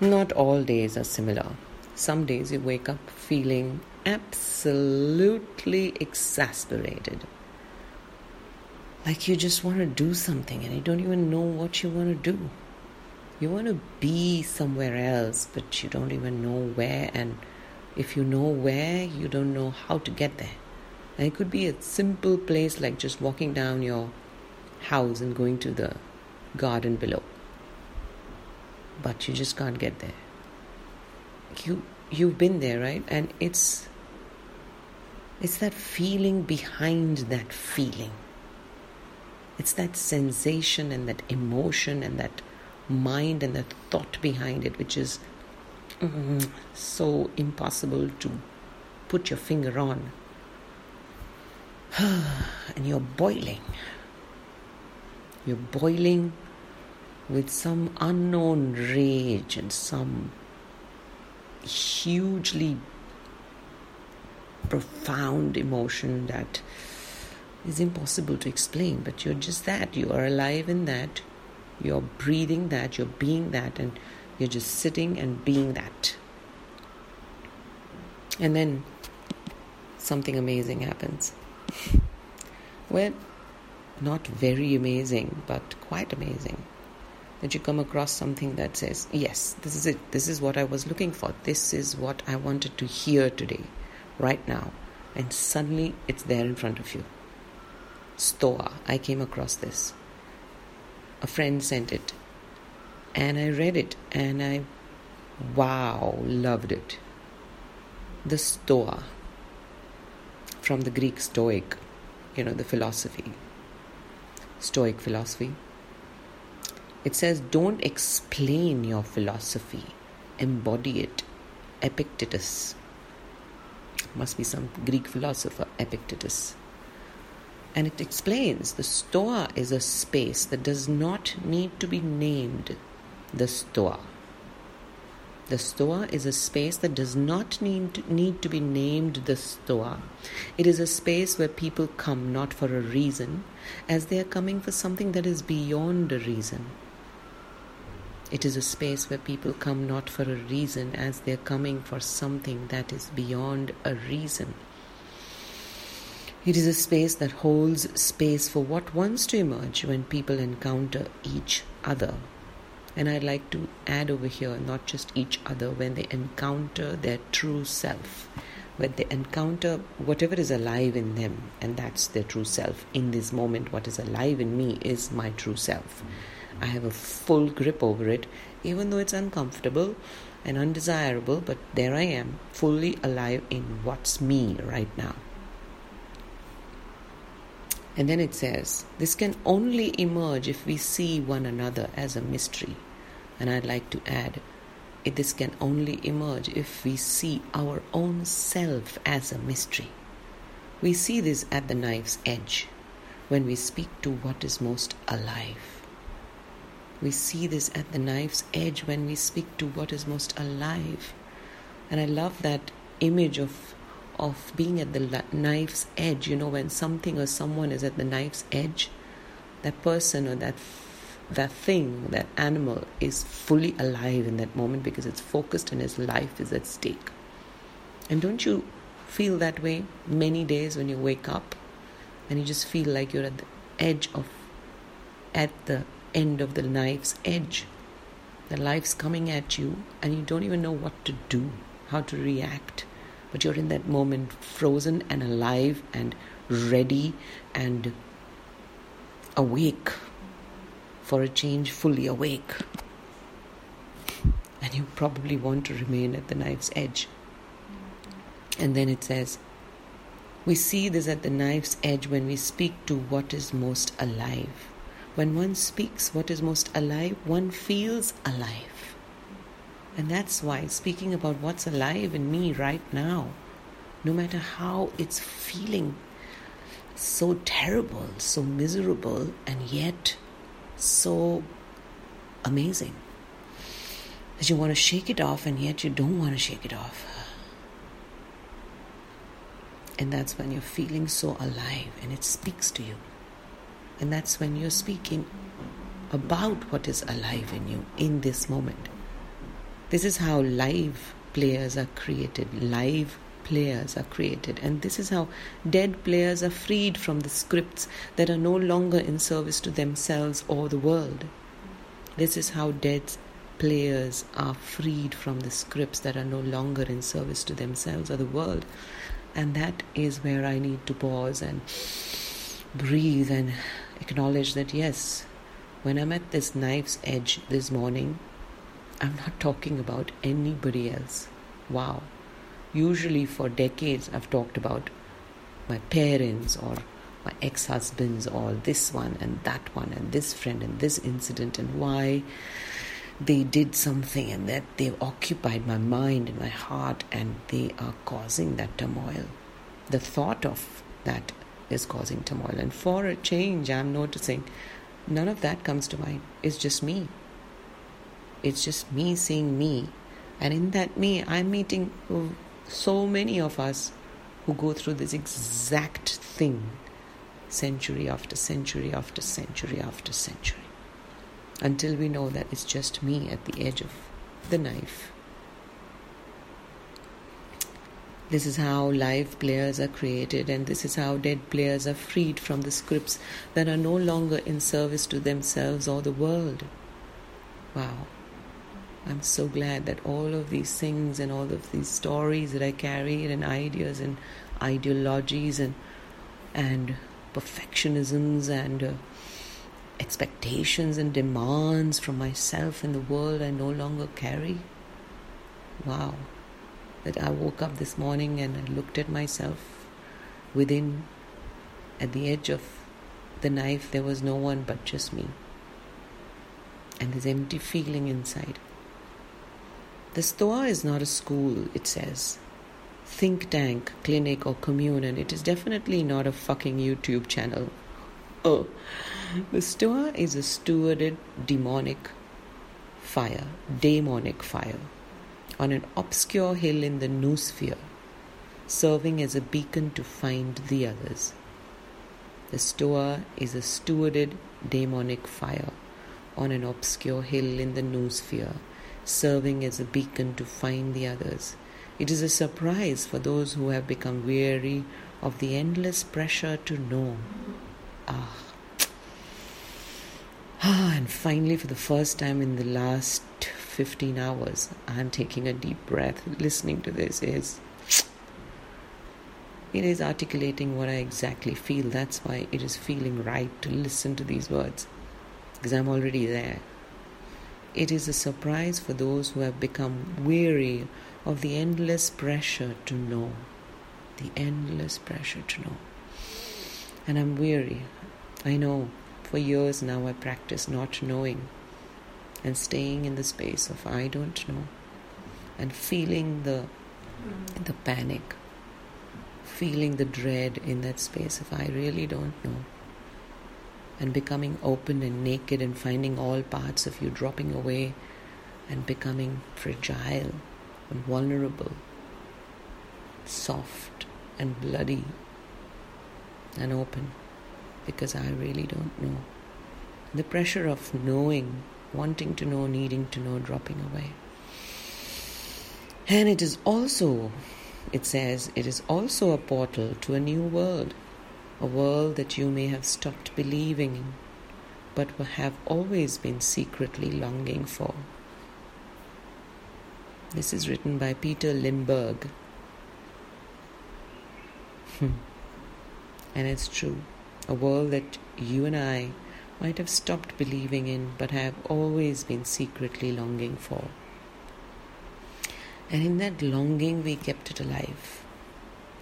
Not all days are similar. Some days you wake up feeling absolutely exasperated. Like you just want to do something and you don't even know what you want to do. You want to be somewhere else, but you don't even know where. And if you know where, you don't know how to get there. And it could be a simple place like just walking down your house and going to the garden below. But you just can't get there. You you've been there right? And it's it's that feeling behind that feeling. It's that sensation and that emotion and that mind and that thought behind it which is mm, so impossible to put your finger on. And you're boiling. You're boiling with some unknown rage and some hugely profound emotion that is impossible to explain, but you're just that. You are alive in that. You're breathing that. You're being that. And you're just sitting and being that. And then something amazing happens. well, not very amazing, but quite amazing that you come across something that says, Yes, this is it. This is what I was looking for. This is what I wanted to hear today, right now. And suddenly it's there in front of you. Stoa. I came across this. A friend sent it. And I read it and I, wow, loved it. The Stoa from the Greek Stoic, you know, the philosophy, Stoic philosophy it says, don't explain your philosophy, embody it. Epictetus. Must be some Greek philosopher, Epictetus. And it explains the Stoa is a space that does not need to be named the Stoa. The Stoa is a space that does not need, need to be named the Stoa. It is a space where people come not for a reason, as they are coming for something that is beyond a reason. It is a space where people come not for a reason as they're coming for something that is beyond a reason. It is a space that holds space for what wants to emerge when people encounter each other. And I'd like to add over here not just each other, when they encounter their true self, when they encounter whatever is alive in them, and that's their true self. In this moment, what is alive in me is my true self. Mm-hmm I have a full grip over it, even though it's uncomfortable and undesirable, but there I am, fully alive in what's me right now. And then it says, this can only emerge if we see one another as a mystery. And I'd like to add, this can only emerge if we see our own self as a mystery. We see this at the knife's edge when we speak to what is most alive. We see this at the knife's edge when we speak to what is most alive. And I love that image of of being at the knife's edge. You know, when something or someone is at the knife's edge, that person or that that thing, that animal is fully alive in that moment because it's focused and its life is at stake. And don't you feel that way many days when you wake up and you just feel like you're at the edge of at the end of the knife's edge. The life's coming at you, and you don't even know what to do, how to react. But you're in that moment, frozen and alive and ready and awake for a change, fully awake. And you probably want to remain at the knife's edge. And then it says, We see this at the knife's edge when we speak to what is most alive. When one speaks what is most alive, one feels alive. And that's why speaking about what's alive in me right now, no matter how it's feeling so terrible, so miserable, and yet so amazing that you want to shake it off and yet you don't want to shake it off. And that's when you're feeling so alive and it speaks to you. And that's when you're speaking about what is alive in you in this moment. This is how live players are created. Live players are created. And this is how dead players are freed from the scripts that are no longer in service to themselves or the world. This is how dead players are freed from the scripts that are no longer in service to themselves or the world. And that is where I need to pause and breathe and acknowledge that yes, when I'm at this knife's edge this morning, I'm not talking about anybody else. Wow. Usually, for decades, I've talked about my parents or my ex husbands or this one and that one and this friend and this incident and why they did something and that they've occupied my mind and my heart and they are causing that turmoil. The thought of that is causing turmoil. And for a change, I'm noticing none of that comes to mind. It's just me. It's just me seeing me. And in that me, I'm meeting so many of us who go through this exact thing century after century after century after century until we know that it's just me at the edge of the knife. This is how live players are created, and this is how dead players are freed from the scripts that are no longer in service to themselves or the world. Wow. I'm so glad that all of these things and all of these stories that I carry and ideas and ideologies and and perfectionisms and uh, expectations and demands from myself and the world I no longer carry. Wow. That I woke up this morning and I looked at myself within, at the edge of the knife, there was no one but just me. And this empty feeling inside. The Stoa is not a school, it says. Think tank, clinic, or commune, and it is definitely not a fucking YouTube channel. Oh, the Stoa is a stewarded demonic fire, demonic fire, on an obscure hill in the noosphere, serving as a beacon to find the others. The Stoa is a stewarded demonic fire on an obscure hill in the noosphere, serving as a beacon to find the others. It is a surprise for those who have become weary of the endless pressure to know. Ah. Ah, and finally, for the first time in the last 15 hours, I'm taking a deep breath listening to this. Is it is articulating what I exactly feel. That's why it is feeling right to listen to these words because I'm already there. It is a surprise for those who have become weary of the endless pressure to know. The endless pressure to know. And I'm weary. I know for years now, I practice not knowing and staying in the space of I don't know and feeling the, mm. the panic, feeling the dread in that space of I really don't know and becoming open and naked and finding all parts of you dropping away and becoming fragile and vulnerable, soft and bloody and open because I really don't know. The pressure of knowing, wanting to know, needing to know, dropping away. And it is also, it says, it is also a portal to a new world, a world that you may have stopped believing in, but have always been secretly longing for. This is written by Peter Limberg. Hmm. and it's true a world that you and I might have stopped believing in but have always been secretly longing for. And in that longing, we kept it alive.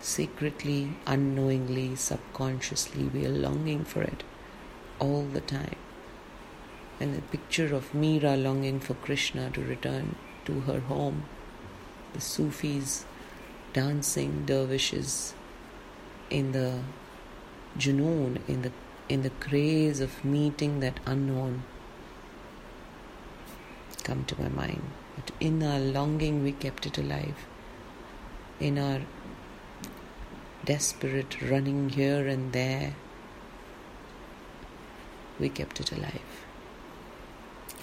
Secretly, unknowingly, subconsciously, we are longing for it all the time. And the picture of Meera longing for Krishna to return to her home, the Sufis dancing dervishes in the Junoon, in the in the craze of meeting that unknown come to my mind. But in our longing we kept it alive. In our desperate running here and there, we kept it alive.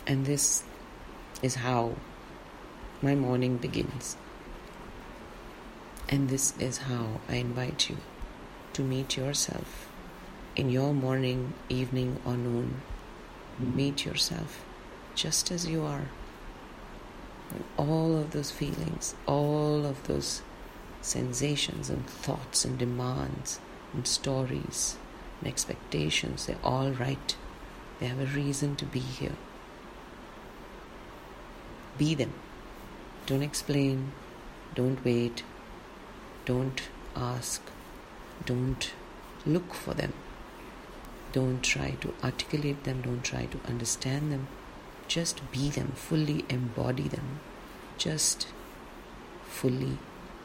And this is how my morning begins. And this is how I invite you to meet yourself in your morning, evening, or noon. Meet yourself just as you are. all of those feelings, all of those sensations and thoughts and demands and stories and expectations, they're all right. They have a reason to be here. Be them. Don't explain. Don't wait. Don't ask. Don't look for them. Don't try to articulate them. Don't try to understand them. Just be them, fully embody them. Just fully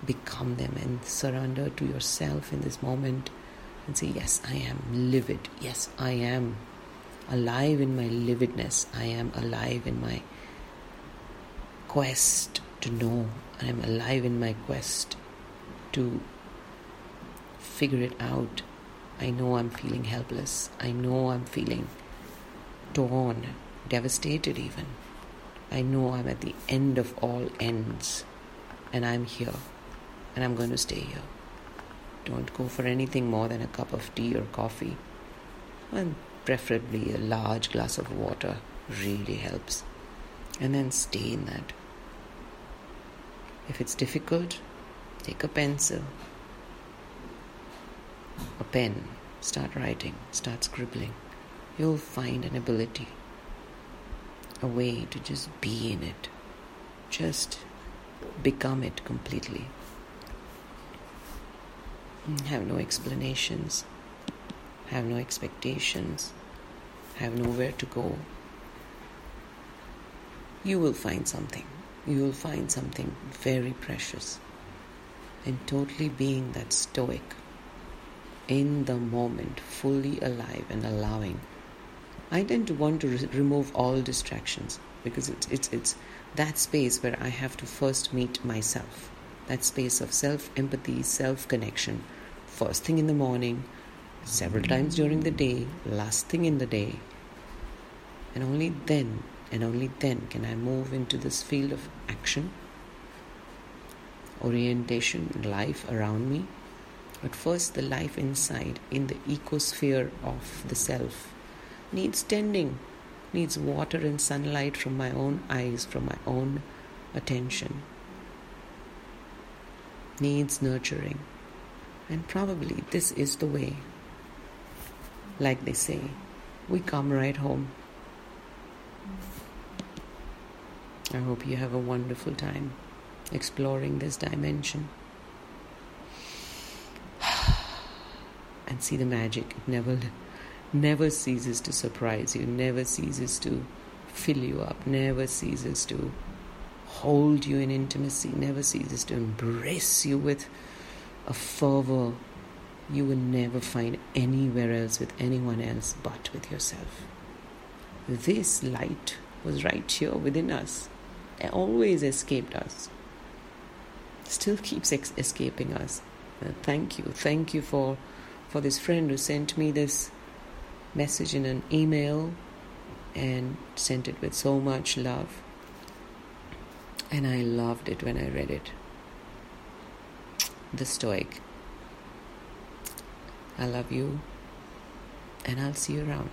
become them and surrender to yourself in this moment and say, Yes, I am livid. Yes, I am alive in my lividness. I am alive in my quest to know. I am alive in my quest to figure it out. I know I'm feeling helpless. I know I'm feeling torn, devastated, even. I know I'm at the end of all ends, and I'm here, and I'm going to stay here. Don't go for anything more than a cup of tea or coffee, and preferably a large glass of water really helps. And then stay in that. If it's difficult, take a pencil, a pen, start writing, start scribbling. You'll find an ability, a way to just be in it, just become it completely. Hmm, have no explanations, have no expectations, have nowhere to go. You will find something. You will find something very precious. In totally being that stoic, in the moment, fully alive and allowing. I tend to want to re- remove all distractions because it's, it's, it's that space where I have to first meet myself. That space of self empathy, self connection, first thing in the morning, several times during the day, last thing in the day. And only then and only then can I move into this field of action, orientation, life around me. But first, the life inside, in the ecosphere of the self, needs tending, needs water and sunlight from my own eyes, from my own attention, needs nurturing. And probably this is the way. Like they say, we come right home. I hope you have a wonderful time exploring this dimension. And see the magic. It never never ceases to surprise you, never ceases to fill you up, never ceases to hold you in intimacy, never ceases to embrace you with a fervor you will never find anywhere else with anyone else but with yourself. This light was right here within us It always escaped us, still keeps ex- escaping us. Uh, thank you, thank you for for this friend who sent me this message in an email and sent it with so much love. And I loved it when I read it. The Stoic. I love you, and I'll see you around.